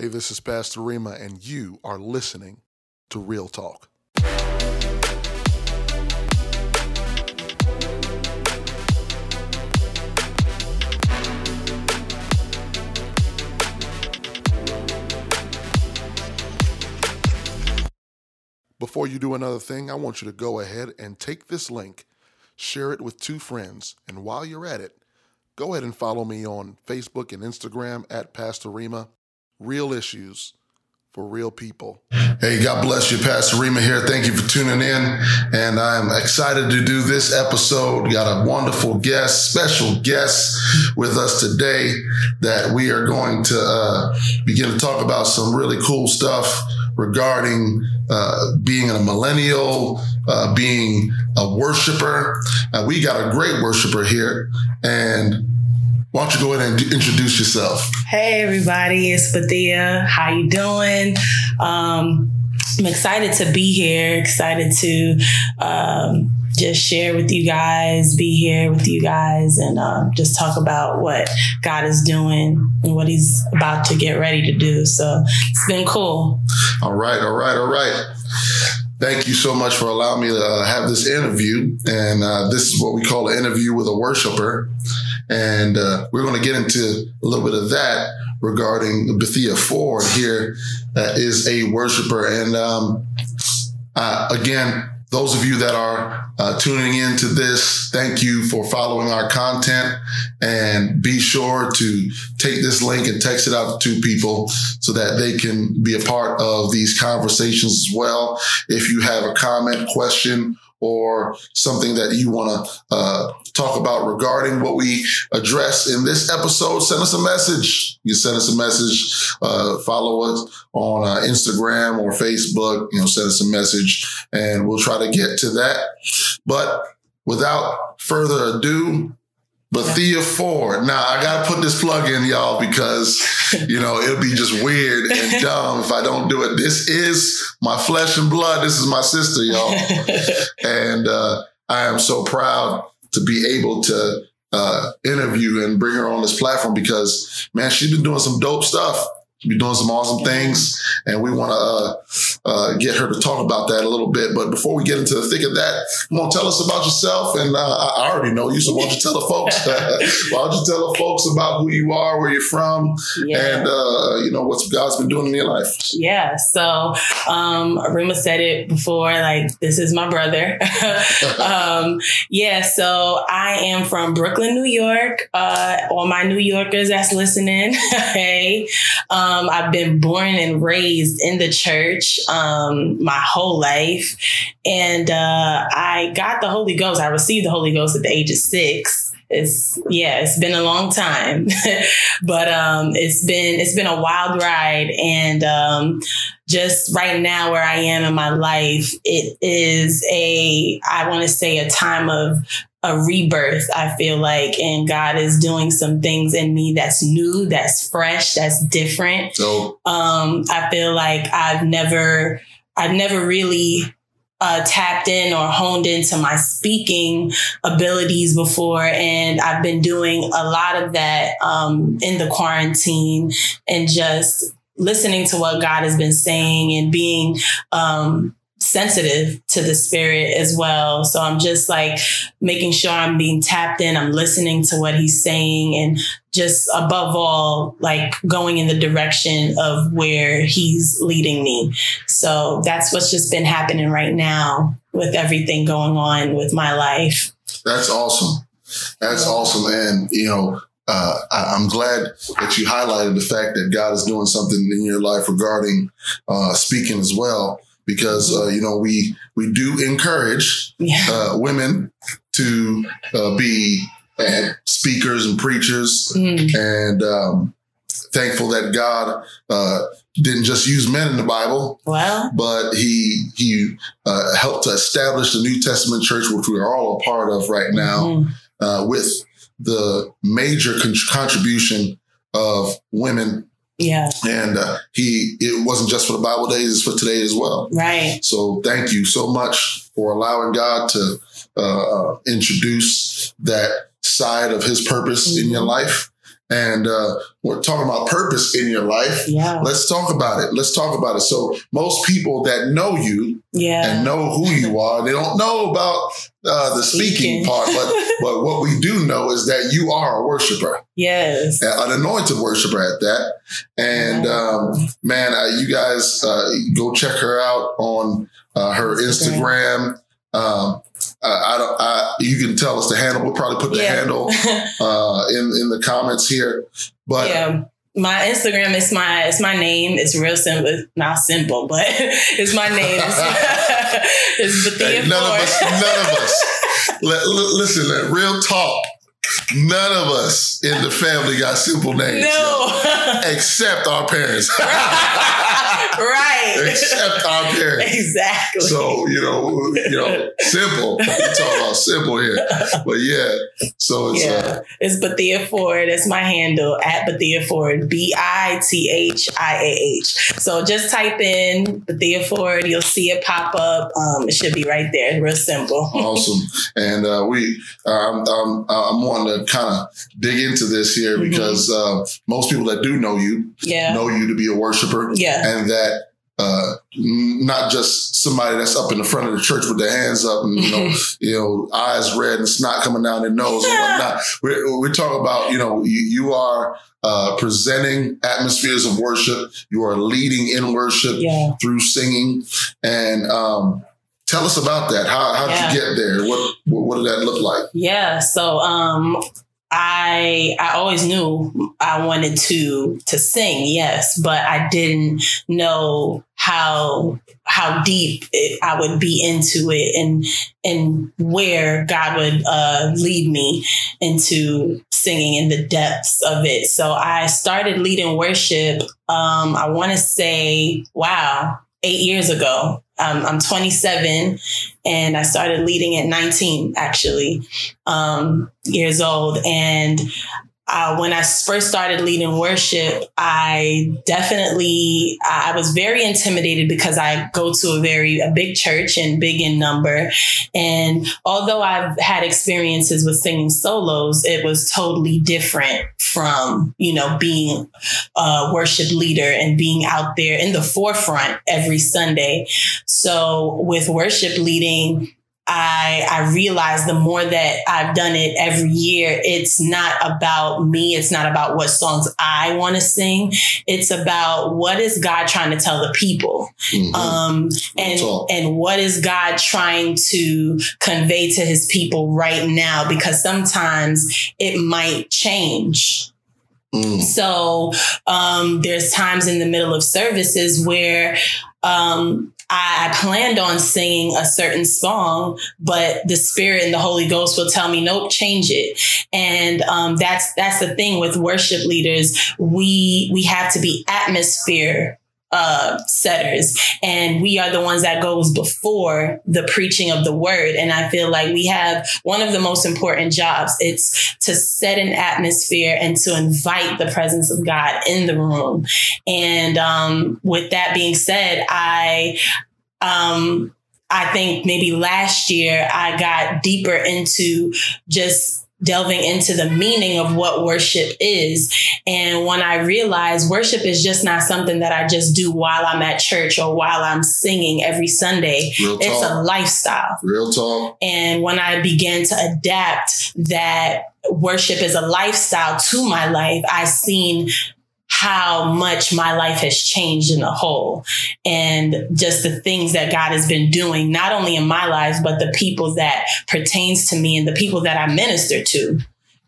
Hey, this is Pastor Rima, and you are listening to Real Talk. Before you do another thing, I want you to go ahead and take this link, share it with two friends, and while you're at it, go ahead and follow me on Facebook and Instagram at Pastor Rima. Real issues for real people. Hey, God bless you, Pastor Rima here. Thank you for tuning in. And I'm excited to do this episode. We got a wonderful guest, special guest with us today that we are going to uh, begin to talk about some really cool stuff regarding uh, being a millennial, uh, being a worshiper. Uh, we got a great worshiper here. And why don't you go ahead and introduce yourself? Hey everybody, it's Bithiah. How you doing? Um, I'm excited to be here. Excited to um, just share with you guys, be here with you guys, and um, just talk about what God is doing and what He's about to get ready to do. So it's been cool. All right, all right, all right. Thank you so much for allowing me to uh, have this interview. And uh, this is what we call an interview with a worshiper. And uh, we're going to get into a little bit of that regarding Bithiah Ford here uh, is a worshiper. And um, uh, again, those of you that are uh, tuning into this, thank you for following our content and be sure to take this link and text it out to people so that they can be a part of these conversations as well. If you have a comment, question, or something that you want to uh, talk about regarding what we address in this episode, send us a message. You send us a message, uh, follow us on uh, Instagram or Facebook, you know, send us a message and we'll try to get to that. But without further ado, Bithiah Ford. Now I gotta put this plug in, y'all, because you know it'll be just weird and dumb if I don't do it. This is my flesh and blood. This is my sister, y'all, and uh, I am so proud to be able to uh, interview and bring her on this platform because man, she's been doing some dope stuff be doing some awesome things, and we want to uh, uh, get her to talk about that a little bit. But before we get into the thick of that, you want to tell us about yourself? And uh, I already know you, so why don't you tell the folks? why don't you tell the folks about who you are, where you're from, yeah. and uh, you know what God's been doing in your life? Yeah. So um, Rima said it before. Like this is my brother. um, yeah. So I am from Brooklyn, New York. Uh, all my New Yorkers that's listening, hey. Um, um, I've been born and raised in the church um, my whole life. And uh, I got the Holy Ghost. I received the Holy Ghost at the age of six. It's yeah, it's been a long time, but um, it's been it's been a wild ride, and um, just right now where I am in my life, it is a I want to say a time of a rebirth, I feel like, and God is doing some things in me that's new, that's fresh, that's different. So um, I feel like I've never, I've never really uh, tapped in or honed into my speaking abilities before. And I've been doing a lot of that um, in the quarantine and just listening to what God has been saying and being um, sensitive to the spirit as well. So I'm just like making sure I'm being tapped in, I'm listening to what he's saying and just above all, like going in the direction of where he's leading me. So that's what's just been happening right now with everything going on with my life. That's awesome. That's awesome. And, you know, uh, I, am glad that you highlighted the fact that God is doing something in your life regarding uh, speaking as well because uh, you know we we do encourage yeah. uh, women to uh, be speakers and preachers, mm. and um, thankful that God uh, didn't just use men in the Bible, well, but he he uh, helped to establish the New Testament church, which we are all a part of right now, mm. with the major con- contribution of women yeah. And uh, he, it wasn't just for the Bible days, it's for today as well. Right. So thank you so much for allowing God to uh, introduce that side of his purpose mm-hmm. in your mm-hmm. life. And uh, we're talking about purpose in your life. Yeah. Let's talk about it. Let's talk about it. So most people that know you Yeah. and know who you are, they don't know about uh, the speaking Speaking. part, but but what we do know is that you are a worshiper, yes. an anointed worshiper at that. And um, man, uh, you guys uh, go check her out on uh, her Instagram. Um, I, I don't. I, you can tell us the handle. We'll probably put the Yeah. handle uh, in in the comments here. But yeah. My Instagram is my it's my name. It's real simple. Not simple, but it's my name. It's, Bithiah hey, none of us, none of us. Let, li- listen, real talk. None of us in the family got simple names, no. except our parents. right. except our parents. exactly. So you know, you know, simple. We talk about simple here, but yeah. So it's yeah, uh, it's Bithiah Ford. That's my handle at Bithiah Ford. B I T H I A H. So just type in Bithiah Ford. You'll see it pop up. Um, it should be right there. Real simple. awesome, and uh, we um, um, I'm wanting to kind of dig into this here Mhm. because uh, most people that do know you Yeah. know you to be a worshiper, Yeah. and that. Uh, not just somebody that's up in the front of the church with their hands up and you know, you know, eyes red and snot coming down their nose and whatnot. We're, we're talking about, you know, you, you are uh, presenting atmospheres of worship. You are leading in worship Yeah. through singing. And um, tell us about that. How how did Yeah. you get there? What, what what did that look like? Yeah. So um I I always knew I wanted to to sing, yes, but I didn't know how how deep it, I would be into it and and where God would uh, lead me into singing in the depths of it. So I started leading worship. Um, I want to say, wow, eight years ago. Um, I'm 27 and I started leading at 19 actually um, years old. And uh, when I first started leading worship, I definitely I was very intimidated because I go to a very a big church and big in number. And although I've had experiences with singing solos, it was totally different from you know being a worship leader and being out there in the forefront every Sunday. So with worship leading, I I realized the more that I've done it every year, it's not about me. It's not about what songs I want to sing. It's about what is God trying to tell the people, Mhm. um, and and what is God trying to convey to His people right now? Because sometimes it might change. Mm. So um, there's times in the middle of services where um, I, planned on singing a certain song, but the Spirit and the Holy Ghost will tell me, "Nope, change it." And um, that's that's the thing with worship leaders. We we have to be atmosphere uh, setters, and we are the ones that goes before the preaching of the word. And I feel like we have one of the most important jobs. It's to set an atmosphere and to invite the presence of God in the room. And um, with that being said, I um, I think maybe last year I got deeper into just delving into the meaning of what worship is. And when I realized worship is just not something that I just do while I'm at church or while I'm singing every Sunday. It's a lifestyle. Real talk. And when I began to adapt that worship is a lifestyle to my life, I've seen how much my life has changed in the whole and just the things that God has been doing, not only in my life, but the people that pertains to me and the people that I minister to.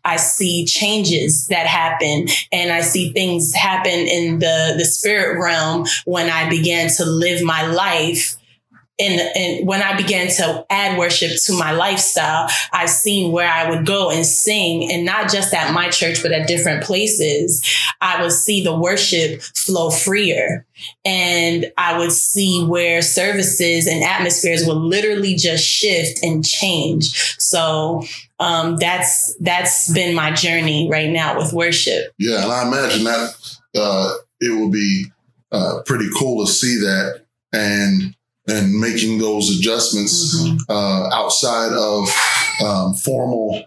I see changes that happen and I see things happen in the, the spirit realm when I began to live my life and, and when I began to add worship to my lifestyle, I've seen where I would go and sing, and not just at my church, but at different places. I would see the worship flow freer. And I would see where services and atmospheres would literally just shift and change. So um, that's that's been my journey right now with worship. Yeah, and I imagine that uh, it will be uh, pretty cool to see that and and making those adjustments Mhm. uh, outside of um, formal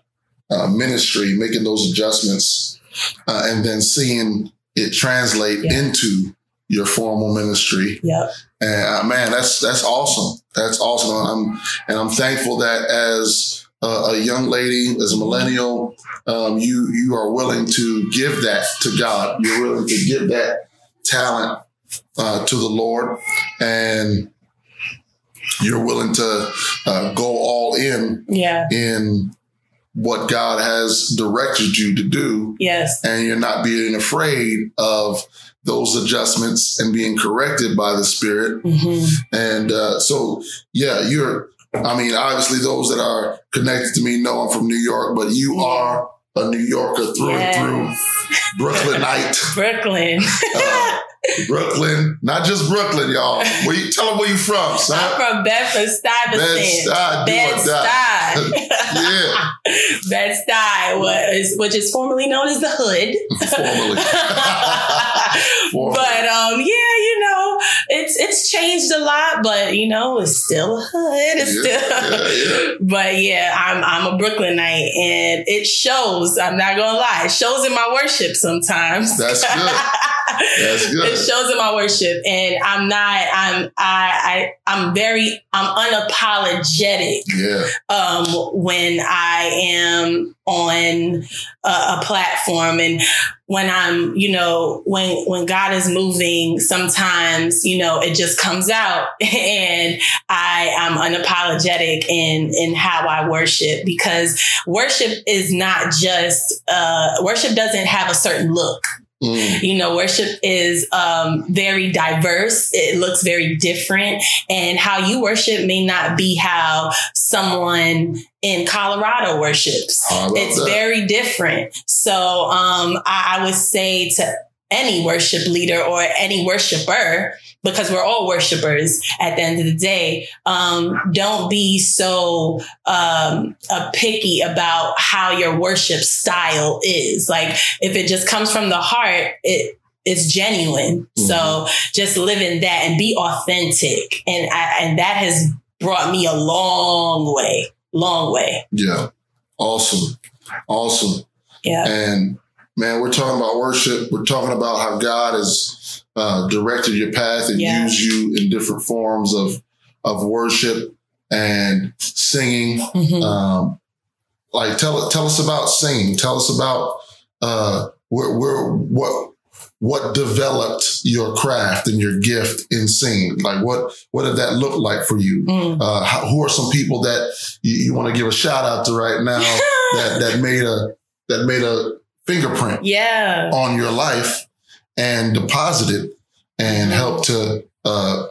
uh, ministry, making those adjustments uh, and then seeing it translate Yeah. into your formal ministry. Yep. And uh, man, that's that's awesome. That's awesome. And I'm and I'm thankful that as a, a young lady, as a millennial, um, you you are willing to give that to God. You're willing to give that talent uh, to the Lord, and you're willing to uh, go all in Yeah. in what God has directed you to do Yes. and you're not being afraid of those adjustments and being corrected by the Spirit. hmm And uh, so, yeah, you're, I mean, obviously, those that are connected to me know I'm from New York, but you are a New Yorker through and through. Brooklynite. Brooklyn. Uh, Brooklyn, not just Brooklyn, y'all. Where you, tell them where you from, I'm from Bedford Stuyvesant. Bed-Stuy, do or die. Bed-Stuy. Yeah, Bed-Stuy, what is- which is formerly known as the Hood. formerly. Formerly. but um, yeah, you know, it's it's changed a lot, but you know, it's still a hood. It's Yeah, still. yeah, But yeah, I'm I'm a Brooklynite, and it shows. I'm not gonna lie, it shows in my worship sometimes. That's good. That's good. It shows in my worship, and I'm not. I'm I I I'm very. I'm unapologetic Yeah. um, when I am on a, a platform and when I'm, you know, when when God is moving, sometimes you know it just comes out, and I am unapologetic in in how I worship because worship is not just uh, worship doesn't have a certain look. Mm. You know, worship is um, very diverse. It looks very different. And how you worship may not be how someone in Colorado worships. How It's that? very different. So um, I, I would say to any worship leader or any worshiper, because we're all worshipers at the end of the day, um, don't be so um, uh, picky about how your worship style is. Like if it just comes from the heart, it it's genuine. So just live in that and be authentic, and I, and that has brought me a long way, long way. Yeah. Awesome. Awesome. Yeah, And man, we're talking about worship. We're talking about how God has uh, directed your path and Yeah. used you in different forms of of worship and singing. Mhm. Um, like tell tell us about singing. Tell us about uh, where, where what what developed your craft and your gift in singing. Like what what did that look like for you? Mm. Uh, how, who are some people that you, you want to give a shout out to right now that that made a that made a fingerprint yeah. on your life and deposited and Mhm. helped to uh,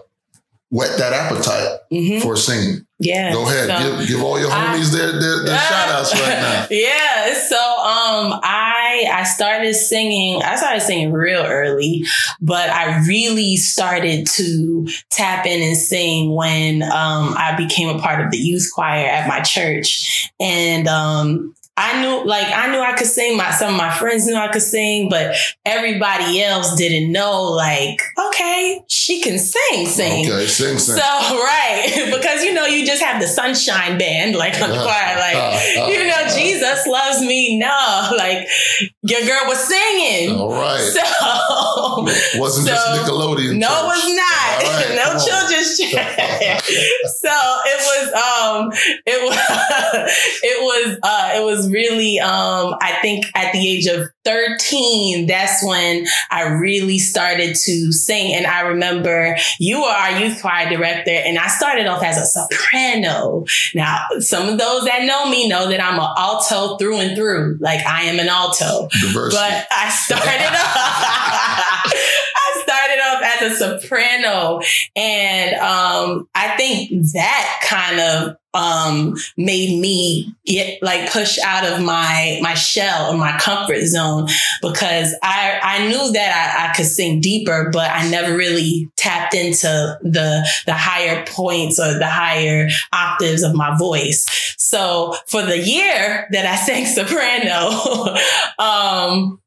whet that appetite hmm for singing. Yeah. Go ahead, So- give give all your I- homies their their, their shout outs right now. yeah. So um I I started singing, I started singing real early, but I really started to tap in and sing when um I became a part of the youth choir at my church. And um I knew like I knew I could sing. My some of my friends knew I could sing, but everybody else didn't know, like, okay, she can sing, sing. Okay, sing So right, because you know you just have the sunshine band like on the choir, like Uh, you know Jesus loves me. No, like your girl was singing. All right. So Wasn't just Nickelodeon. no, it was not. Right, no children's church. so it was um it was it was uh it was really um I think at the age of 13 that's when I really started to sing and I remember you were our youth choir director and I started off as a soprano. Now some of those that know me know that I'm an alto through and through. Like I am an alto. Diversity. But I started off. Started off as a soprano, and um, I think that kind of um, made me get like push out of my my shell or my comfort zone because I I knew that I, I could sing deeper, but I never really tapped into the the higher points or the higher octaves of my voice. So for the year that I sang soprano, um,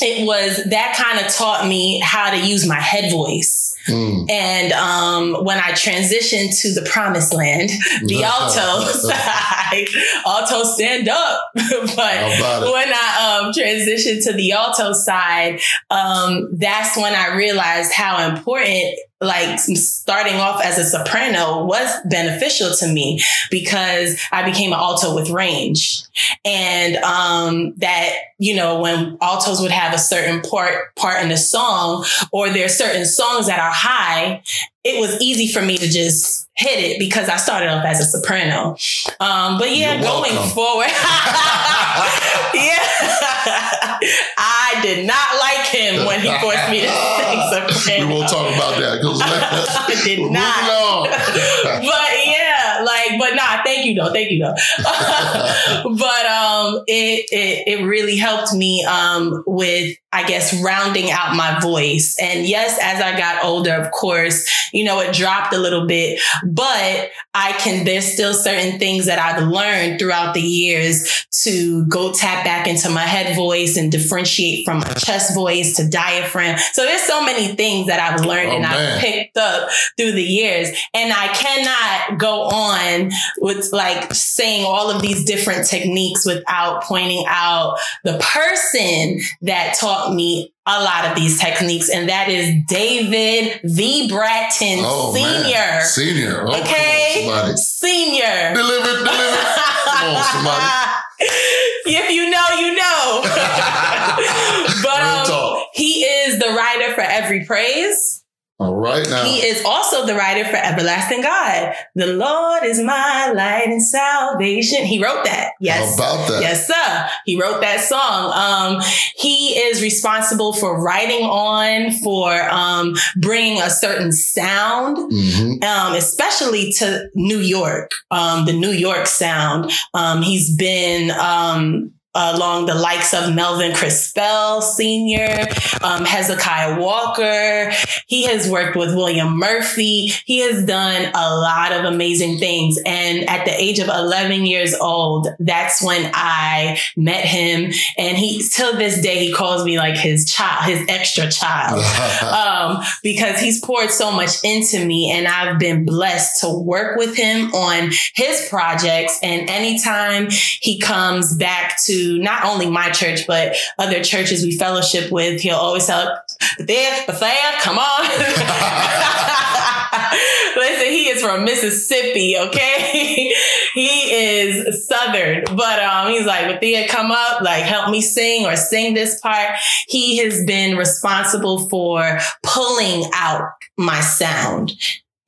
it was that kind of taught me how to use my head voice. Mm. And um, when I transitioned to the promised land, the alto side, alto stand up. but when I um, transitioned to the alto side, um, that's when I realized how important like starting off as a soprano was beneficial to me because I became an alto with range. And um, that, you know, when altos would have a certain part part in the song, or there's certain songs that are high, it was easy for me to just hit it because I started off as a soprano. Um, but yeah, going forward, yeah, I did not like him when he forced me to sing soprano. We won't talk about that because I did not. but yeah, like, but nah, thank you though, thank you though. but um, it, it it really helped me um with I guess rounding out my voice. And yes, as I got older, of course, you know, it dropped a little bit, but I can, there's still certain things that I've learned throughout the years to go tap back into my head voice and differentiate from my chest voice to diaphragm. So there's so many things that I've learned oh, and man. I've picked up through the years. And I cannot go on with like saying all of these different techniques without pointing out the person that taught me a lot of these techniques, and that is David V. Bratton oh, Senior. Man. Senior, oh, okay, on, Senior. Deliver, deliver. Come on, somebody. if you know, you know. but um, he is the writer for every praise. All right now. He is also the writer for Everlasting God. The Lord is my light and salvation. He wrote that. Yes. How about that? Yes, sir. He wrote that song. Um, he is responsible for writing on, for um, bringing a certain sound, mm-hmm. um, especially to New York, um, the New York sound. Um, he's been um, along the likes of Melvin Crispell Sr., um, Hezekiah Walker. He has worked with William Murphy. He has done a lot of amazing things. And at the age of 11 years old, that's when I met him. And he, till this day, he calls me like his child, his extra child, um, because he's poured so much into me. And I've been blessed to work with him on his projects. And anytime he comes back to not only my church, but other churches we fellowship with. He'll always tell, there, Bithiah, come on. Listen, he is from Mississippi, okay? he is Southern, but um, he's like, Bithiah, come up, like help me sing or sing this part. He has been responsible for pulling out my sound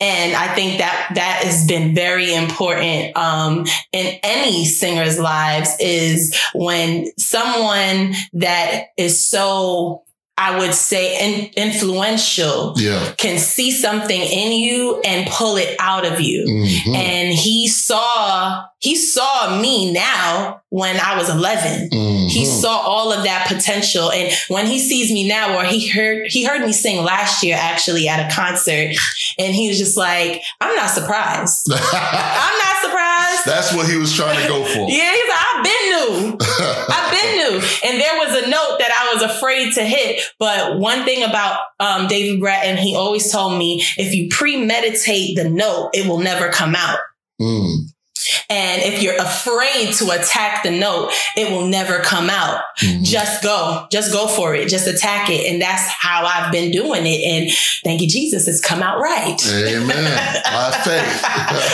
and I think that that has been very important um, in any singer's lives is when someone that is so I would say in, influential yeah. can see something in you and pull it out of you. Mm-hmm. And he saw, he saw me now when I was 11. Mm-hmm. He saw all of that potential. And when he sees me now, or he heard, he heard me sing last year actually at a concert and he was just like, I'm not surprised. I'm not surprised. That's what he was trying to go for. yeah. He's like, I've been new. I've been new. And there was a note that I was afraid to hit but one thing about um, David Bratton, he always told me if you premeditate the note, it will never come out. Mm. And if you're afraid to attack the note, it will never come out. Mm-hmm. Just go, just go for it, just attack it. And that's how I've been doing it. And thank you, Jesus, it's come out right. Amen. By faith.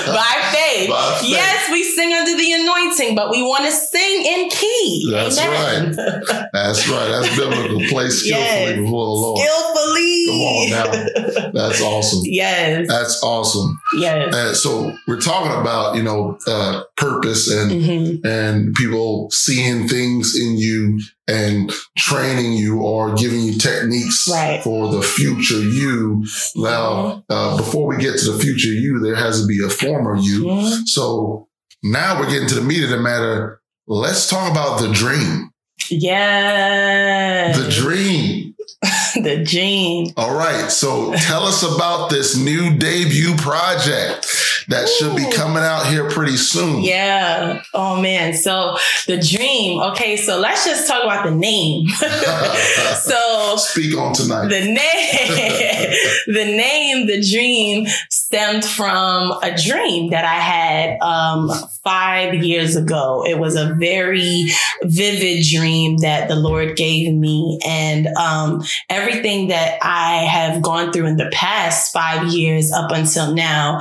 By faith. By faith. Yes, we sing under the anointing, but we want to sing in key. That's Amen. right. That's right. That's biblical. Play skillfully yes. before the Lord. Skillfully. Come on now. That's awesome. Yes. That's awesome. Yes. And so we're talking about, you know, uh, purpose and mm-hmm. and people seeing things in you and training you or giving you techniques right. for the future you. Now, mm-hmm. uh, before we get to the future you, there has to be a former you. So now we're getting to the meat of the matter. Let's talk about the dream. Yeah. The dream. the dream. All right. So tell us about this new debut project that Ooh. should be coming out here pretty soon. Yeah. Oh man. So the dream. Okay. So let's just talk about the name. so speak on tonight. The name. the name, the dream stemmed from a dream that I had um, five years ago. It was a very vivid dream that the Lord gave me. And um, everything that I have gone through in the past five years up until now,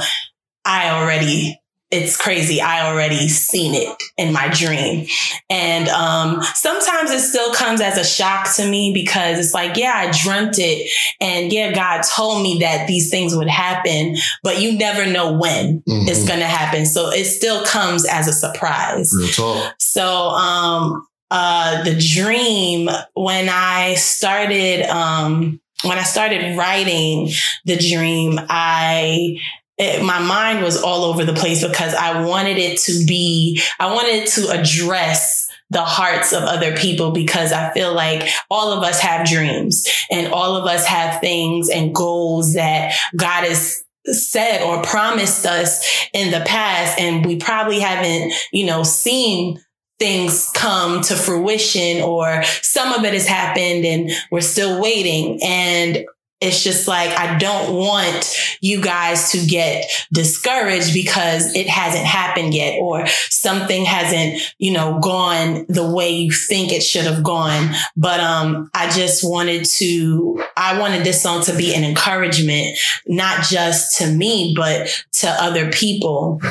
I already it's crazy. I already seen it in my dream. And um, sometimes it still comes as a shock to me because it's like, yeah, I dreamt it. And yeah, God told me that these things would happen, but you never know when mm-hmm. it's going to happen. So it still comes as a surprise. Real talk. So, um, uh, the dream when I started, um, when I started writing the dream, I it, my mind was all over the place because I wanted it to be, I wanted to address the hearts of other people because I feel like all of us have dreams and all of us have things and goals that God has said or promised us in the past. And we probably haven't, you know, seen things come to fruition or some of it has happened and we're still waiting. And it's just like I don't want you guys to get discouraged because it hasn't happened yet or something hasn't, you know, gone the way you think it should have gone. But um I just wanted to I wanted this song to be an encouragement not just to me but to other people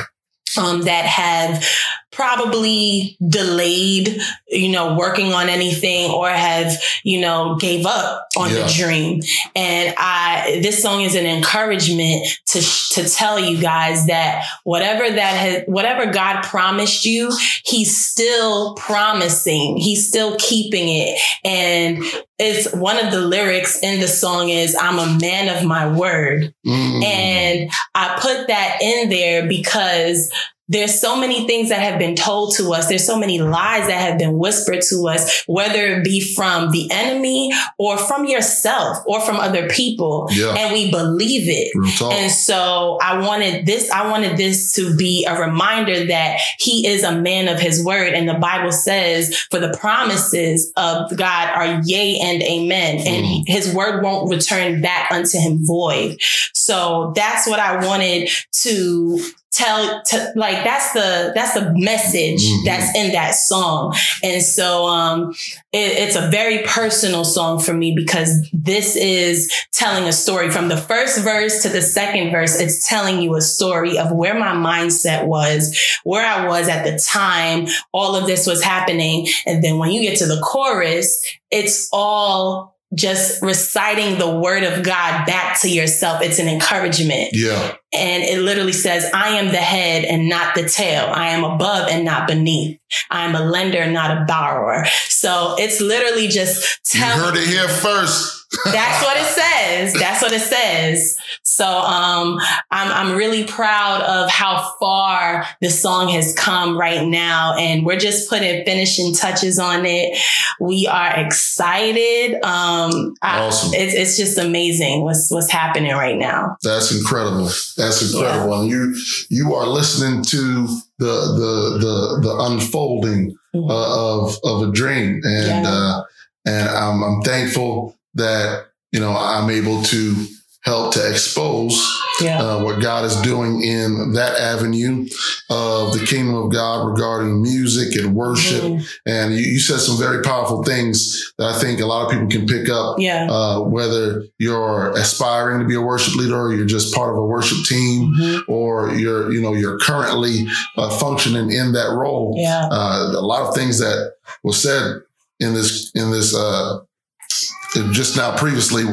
um, that have probably delayed, you know, working on anything or have, you know, gave up on yeah. the dream. And I, this song is an encouragement to, to tell you guys that whatever that has, whatever God promised you, he's still promising. He's still keeping it. And it's one of the lyrics in the song is, I'm a man of my word. Mm. And I put that in there because there's so many things that have been told to us. There's so many lies that have been whispered to us, whether it be from the enemy or from yourself or from other people. Yeah. And we believe it. And so I wanted this, I wanted this to be a reminder that he is a man of his word. And the Bible says for the promises of God are yea and amen. Mm. And his word won't return back unto him void. So that's what I wanted to tell to like that's the that's the message mm-hmm. that's in that song. And so um it, it's a very personal song for me because this is telling a story from the first verse to the second verse. It's telling you a story of where my mindset was where i was at the time all of this was happening. And then when you get to the chorus it's all just reciting the word of God back to yourself. It's an encouragement. Yeah. And it literally says, I am the head and not the tail. I am above and not beneath. I am a lender, not a borrower. So it's literally just telling. You heard it here first. That's what it says. That's what it says. So um, I'm I'm really proud of how far the song has come right now, and we're just putting finishing touches on it. We are excited. Um, awesome. I, it's it's just amazing what's what's happening right now. That's incredible. That's incredible. Yeah. And you you are listening to the the the the unfolding mm-hmm. uh, of of a dream, and yeah. uh, and I'm I'm thankful that you know I'm able to help to expose yeah. uh, what God is doing in that avenue of the kingdom of God regarding music and worship. Mm-hmm. And you, you, said some very powerful things that I think a lot of people can pick up. Yeah. Uh, whether you're aspiring to be a worship leader or you're just part of a worship team mm-hmm. or you're, you know, you're currently uh, functioning in that role. Yeah. Uh, a lot of things that was said in this, in this, uh, just now previously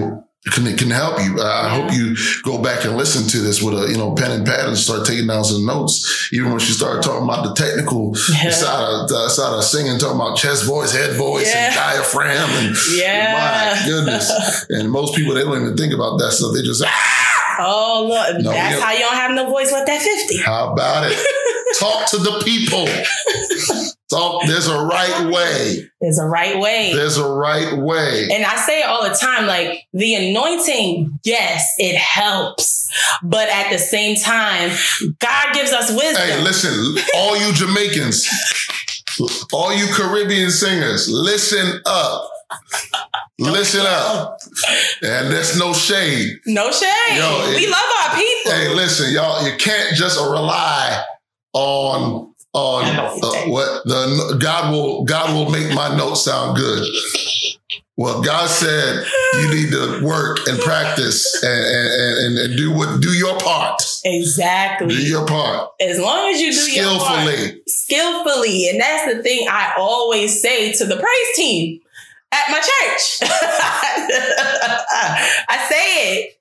can can help you. I hope you go back and listen to this with a you know pen and pad and start taking down some notes. Even when she started talking about the technical yeah. side of uh, side of singing, talking about chest voice, head voice, yeah. and diaphragm, and yeah, my goodness. and most people they don't even think about that stuff. They just ah. oh look, no, that's how you don't have no voice with that fifty. How about it? Talk to the people. So there's a right way. There's a right way. There's a right way. And I say it all the time, like the anointing, yes, it helps. But at the same time, God gives us wisdom. Hey, listen, all you Jamaicans, all you Caribbean singers, listen up. Listen up. And there's no shade. No shade. Yo, we love our people. Hey, listen, y'all, you can't just rely on on uh, what the God will God will make my notes sound good. Well, God said you need to work and practice and and, and, and do what do your part. Exactly. Do your part as long as you do your part skillfully. skillfully. And that's the thing I always say to the praise team at my church. I say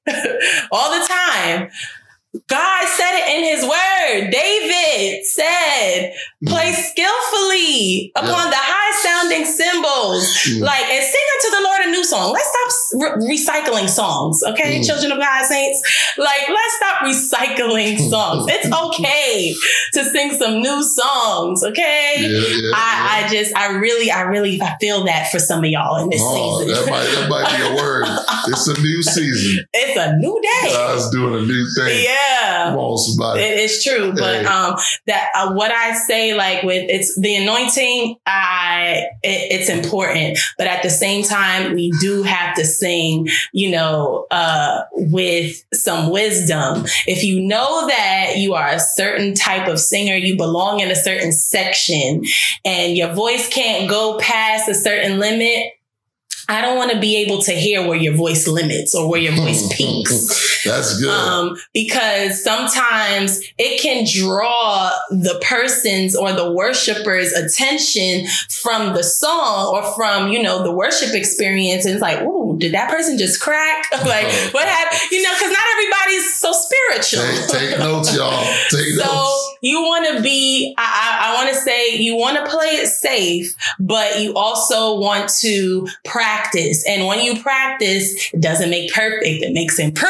it all the time. God said it in his word. David said, play skillfully upon the high sounding cymbals. Mm. Like, and sing unto the Lord a new song. Let's stop re- recycling songs, okay, Mm. children of God saints? Like, let's stop recycling songs. It's okay to sing some new songs, okay? Yeah, yeah, I, I just, I really, I really, I feel that for some of y'all in this Oh, season. that might that might be a word. It's a new season. it's a new day. God's doing a new thing. yeah. Somebody. It is true, but Hey. um, that uh, what I say, like with it's the anointing, I it, it's important, but at the same time, we do have to sing, you know, uh, with some wisdom. If you know that you are a certain type of singer, you belong in a certain section, and your voice can't go past a certain limit. I don't want to be able to hear where your voice limits or where your voice peaks That's good. um, because sometimes it can draw the person's or the worshiper's attention from the song or from you know the worship experience and it's like ooh did that person just crack like what happened you know because not everybody's so spiritual take, take notes, y'all. Take so notes. you want to be i, I, I want to say you want to play it safe but you also want to practice and when you practice it doesn't make perfect it makes improvement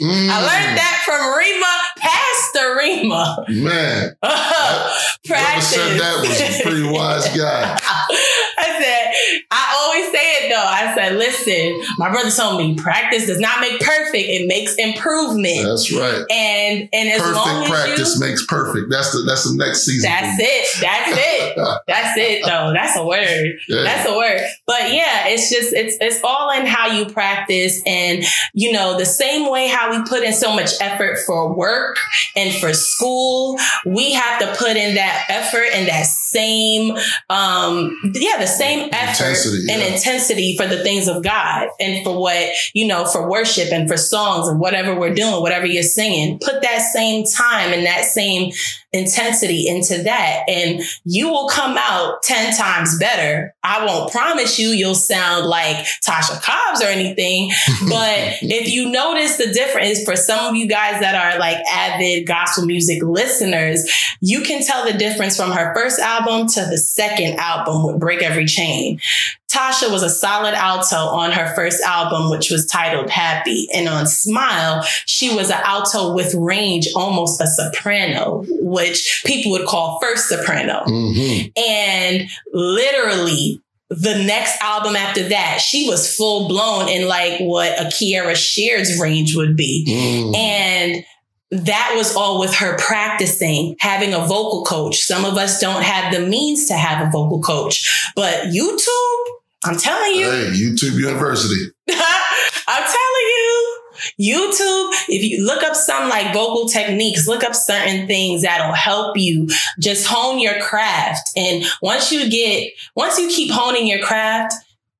Mm, I learned that from Rima, Pastor Rima. Man, whoever Practice. said that was a pretty wise guy. I said, I always say it though. I said, listen, my brother told me practice does not make perfect, it makes improvement. That's right. and and as long Perfect as practice you makes perfect. That's the that's the next season. that's it. That's it. That's it though. That's a word. Yeah. That's a word. But yeah, it's just it's it's all in how you practice and you know the same way how we put in so much effort for work and for school, we have to put in that effort and that same um yeah, the same effort Intensity, and yeah. intensity for the things of God and for what, you know, for worship and for songs and whatever we're doing, whatever you're singing. Put that same time and that same intensity into that and you will come out 10 times better. I won't promise you you'll sound like Tasha Cobbs or anything, but if you notice the difference for some of you guys that are like avid gospel music listeners, you can tell the difference from her first album to the second album with Break Every Chain. Tasha was a solid alto on her first album, which was titled Happy. And on Smile, she was an alto with range, almost a soprano, which people would call first soprano. Mhm. And literally, the next album after that, she was full blown in like what a Kierra Sheard's range would be. Mm. And that was all with her practicing, having a vocal coach. Some of us don't have the means to have a vocal coach, but YouTube, I'm telling you, Hey, YouTube University. I'm telling you, YouTube, if you look up some like vocal techniques, look up certain things that'll help you just hone your craft. And once you get, once you keep honing your craft,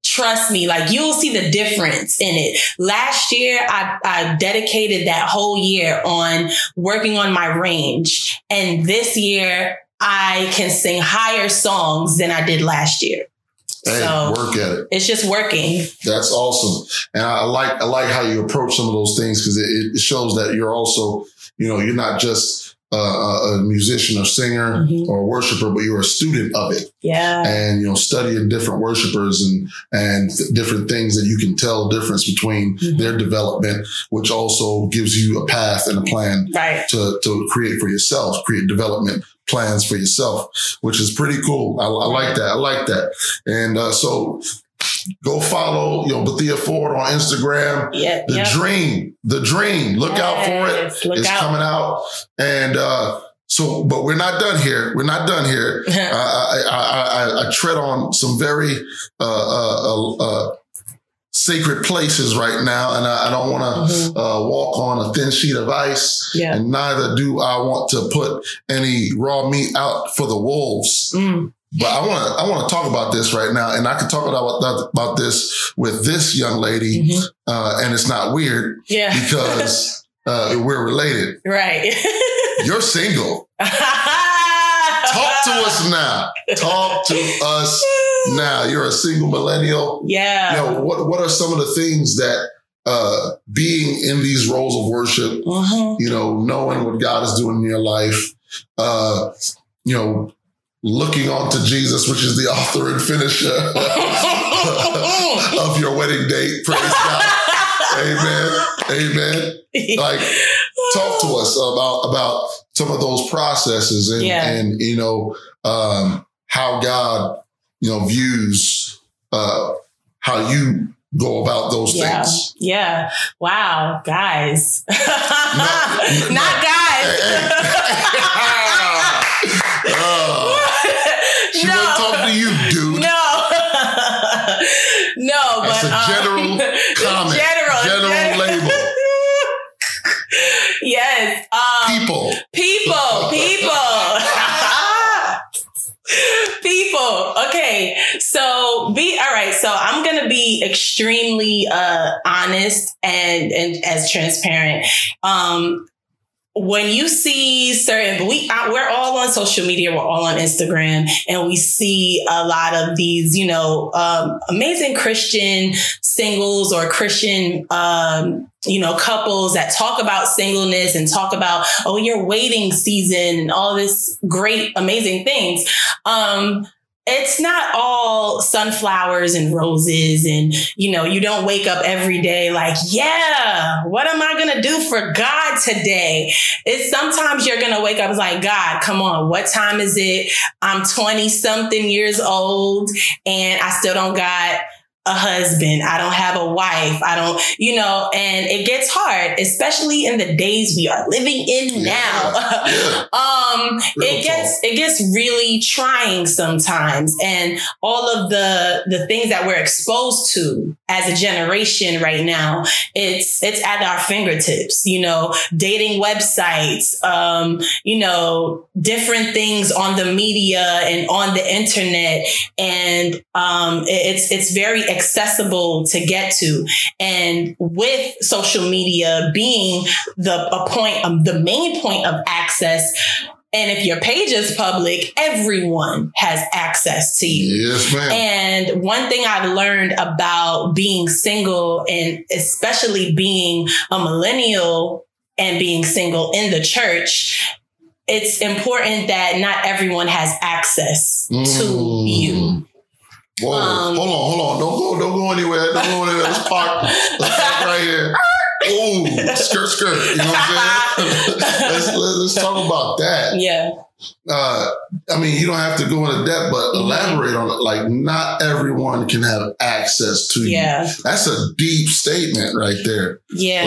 trust me, like you'll see the difference in it. Last year, I, I dedicated that whole year on working on my range. And this year, I can sing higher songs than I did last year. Hey, So- work at it. It's just working. That's awesome. And I like I like how you approach some of those things because it, it shows that you're also, you know, you're not just uh, a a musician or singer Mhm. or a worshiper, but you're a student of it. Yeah. and you know studying different worshipers and and th- different things that you can tell the difference between Mhm. their development which also gives you a path and a plan Right. to to create for yourself create development plans for yourself which is pretty cool i, I like that i like that and uh, so go follow you know Bithiah Ford on Instagram Yeah. the yeah. dream the dream look out for it it's out. coming out and uh so, but we're not done here. We're not done here. uh, I, I, I, I, tread on some very uh, uh, uh, sacred places right now, and I, I don't want to mm-hmm. Uh, walk on a thin sheet of ice. Yeah. And neither do I want to put any raw meat out for the wolves. Mm. But I want to I want to talk about this right now, and I can talk about about this with this young lady, mm-hmm. uh, and it's not weird, yeah, because uh, we're related, right? You're single. Talk to us now. Talk to us now. You're a single millennial. Yeah. You know, what what are some of the things that uh, being in these roles of worship, mm-hmm. you know, knowing what God is doing in your life, uh, you know, looking on to Jesus, which is the author and finisher of your wedding date. Praise God. Amen. Amen. Like, talk to us about about some of those processes and yeah. and you know um, how God you know views uh, how you go about those yeah. things. Yeah. Wow, guys. not, not guys. Hey, hey. uh, she no. won't talk to you, dude. No. no, That's but a general um, comment. General, general, general label. yes. Um, people. People. People. people okay so be all right so i'm gonna be extremely uh honest and and as transparent um when you see certain, we we're all on social media, we're all on Instagram, and we see a lot of these, you know, um, amazing Christian singles or Christian, um, you know, couples that talk about singleness and talk about oh your waiting season and all this great, amazing things. Um, it's not all sunflowers and roses and you know you don't wake up every day like yeah what am i gonna do for god today? It's sometimes you're gonna wake up like god come on what time is it? I'm 20 something years old and i still don't got a husband. I don't have a wife. I don't, you know, and it gets hard, especially in the days we are living in yeah. now. Yeah. um, it gets, it gets really trying sometimes. And all of the, the things that we're exposed to as a generation right now, it's, it's at our fingertips, you know, dating websites, um, you know, different things on the media and on the internet. And, um, it's, it's very accessible to get to. And with social media being the a point of the main point of access, and if your page is public, everyone has access to you. Yes, ma'am. And one thing I've learned about being single and especially being a millennial and being single in the church, it's important that not everyone has access mm. to you. Whoa, um, hold on, hold on. Don't go, don't go anywhere. Don't go anywhere. Let's park. Let's park right here. Ooh, skirt, skirt. You know what I'm saying? let's, let's talk about that. Yeah. Uh, I mean, you don't have to go into depth, but mm-hmm. elaborate on it. Like, not everyone can have access to yeah. you. That's a deep statement right there. Yeah.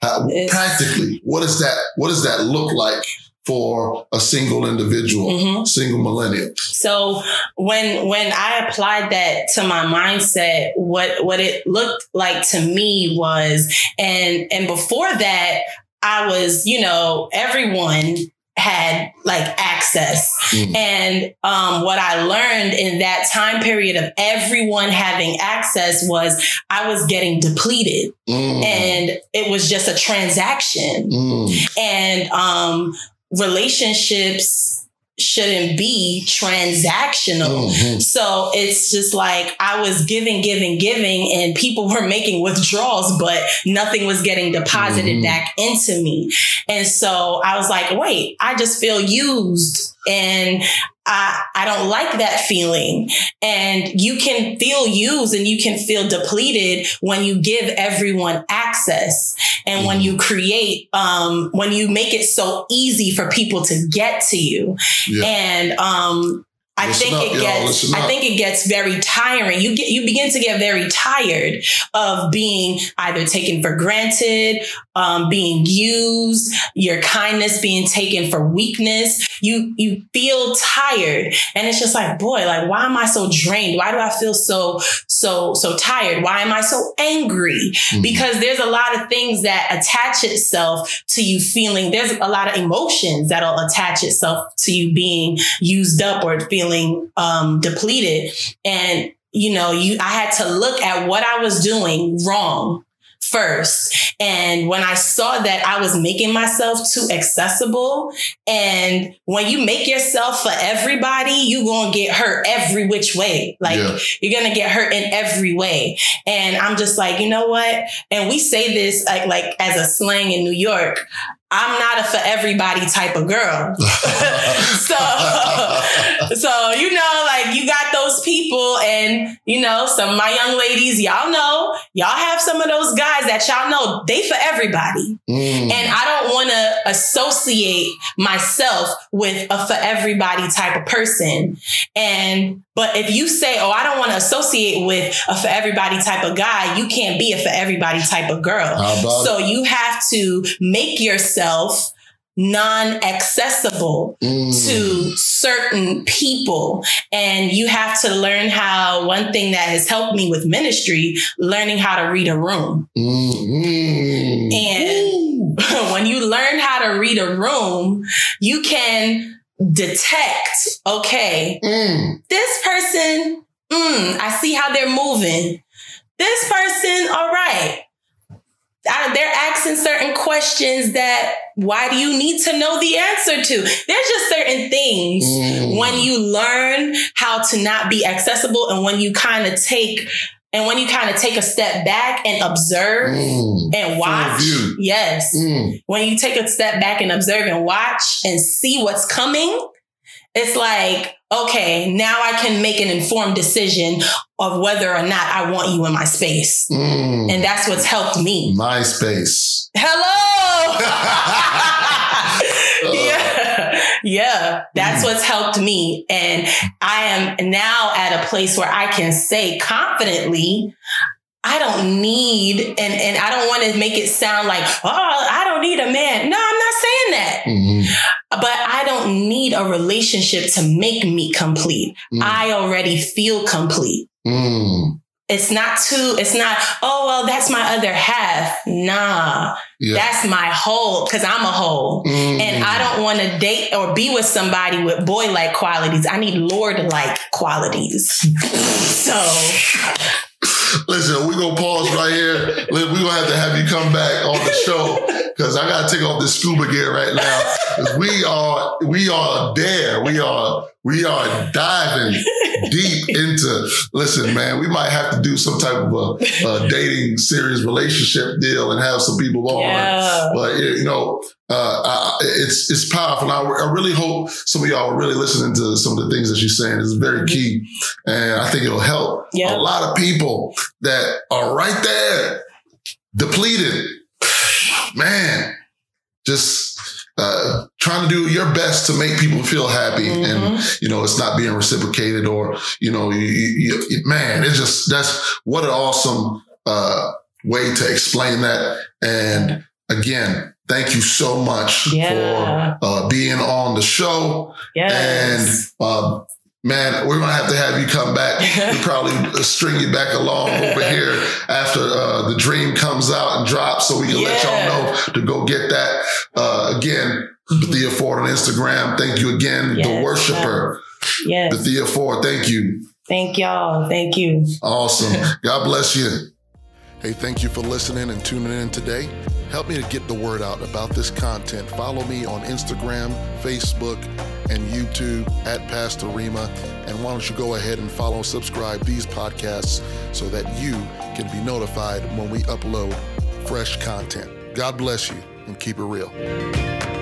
Like, practically, what does that? What does that look like for a single individual, mm-hmm. single millennial. So when when I applied that to my mindset, what what it looked like to me was and and before that I was, you know, everyone had like access. Mm. And um, what I learned in that time period of everyone having access was I was getting depleted mm. and it was just a transaction. Mm. And um, relationships shouldn't be transactional. Mm-hmm. So it's just like I was giving, giving, giving, and people were making withdrawals, but nothing was getting deposited mm-hmm. back into me. And so I was like, wait, I just feel used. And I, I don't like that feeling. And you can feel used and you can feel depleted when you give everyone access and mm-hmm. when you create, um, when you make it so easy for people to get to you. Yeah. And, um, I Listen think up, it gets I think it gets very tiring. You get you begin to get very tired of being either taken for granted, um, being used, your kindness being taken for weakness. You you feel tired, and it's just like, boy, like why am I so drained? Why do I feel so so so tired? Why am I so angry? Mhm. Because there's a lot of things that attach itself to you feeling. There's a lot of emotions that'll attach itself to you being used up or feeling um, depleted. And you know, you I had to look at what I was doing wrong first. And when I saw that I was making myself too accessible, and when you make yourself for everybody, you gonna get hurt every which way. Like Yeah. you're gonna get hurt in every way. And I'm just like, you know what? And we say this like like as a slang in New York. I'm not a for everybody type of girl. so so you know like you got those people and you know some of my young ladies y'all know y'all have some of those guys that y'all know they for everybody. Mm. and i don't want to associate myself with a for everybody type of person. And but if you say oh i don't want to associate with a for everybody type of guy you can't be a for everybody type of girl. So you have to make yourself non-accessible Mm. to certain people. And you have to learn how, one thing that has helped me with ministry, learning how to read a room. Mm, mm. And when you learn how to read a room, you can detect, okay, Mm. this person, mm, I see how they're moving. This person, all right. I- They're asking certain questions that why do you need to know the answer to? There's just certain things Mm. when you learn how to not be accessible and when you kind of take and when you kind of take a step back and observe Mm. and watch. Yes. Mm. When you take a step back and observe and watch and see what's coming, it's like, okay, now I can make an informed decision of whether or not I want you in my space. Mm. And that's what's helped me. My space. Hello. yeah. Yeah. That's Mm. what's helped me. And I am now at a place where I can say confidently, I don't need, and, and I don't want to make it sound like, oh, I don't need a man. No, I'm not saying that. Mhm. But I don't need a relationship to make me complete. Mm. I already feel complete. Mm. It's not too, it's not, oh, well, that's my other half. Nah, Yeah. that's my whole, because I'm a whole. Mm. And I don't want to date or be with somebody with boy like qualities. I need Lord like qualities. So, Listen, we're gonna pause right here. We're gonna have to have you come back on the show because I gotta take off this scuba gear right now. We are we are there. We are we are diving deep into listen, man, we might have to do some type of a, a dating series relationship deal and have some people on. yeah. But you know, uh, I, it's it's powerful. I, I really hope some of y'all are really listening to some of the things that she's saying. It's very key, and I think it'll help Yeah. a lot of people that are right there, depleted. Man, just uh, trying to do your best to make people feel happy, and Mhm. you know it's not being reciprocated, or you know, you, you, you- man, it's just that's what an awesome uh, way to explain that. And again, thank you so much Yeah. for uh, being on the show. Yes. And uh, man, we're gonna have to have you come back. We probably string you back along over here after uh, the dream comes out and drops, so we can let y'all know to go get that. Uh, again, Bithiah Ford on Instagram. Thank you again, the worshiper, yes. Bithiah Ford. Thank you. Thank y'all. Thank you. Awesome. God bless you. Hey, thank you for listening and tuning in today. Help me to get the word out about this content. Follow me on Instagram, Facebook, and YouTube at Pastor Rima. And why don't you go ahead and follow and subscribe these podcasts so that you can be notified when we upload fresh content. God bless you and keep it real.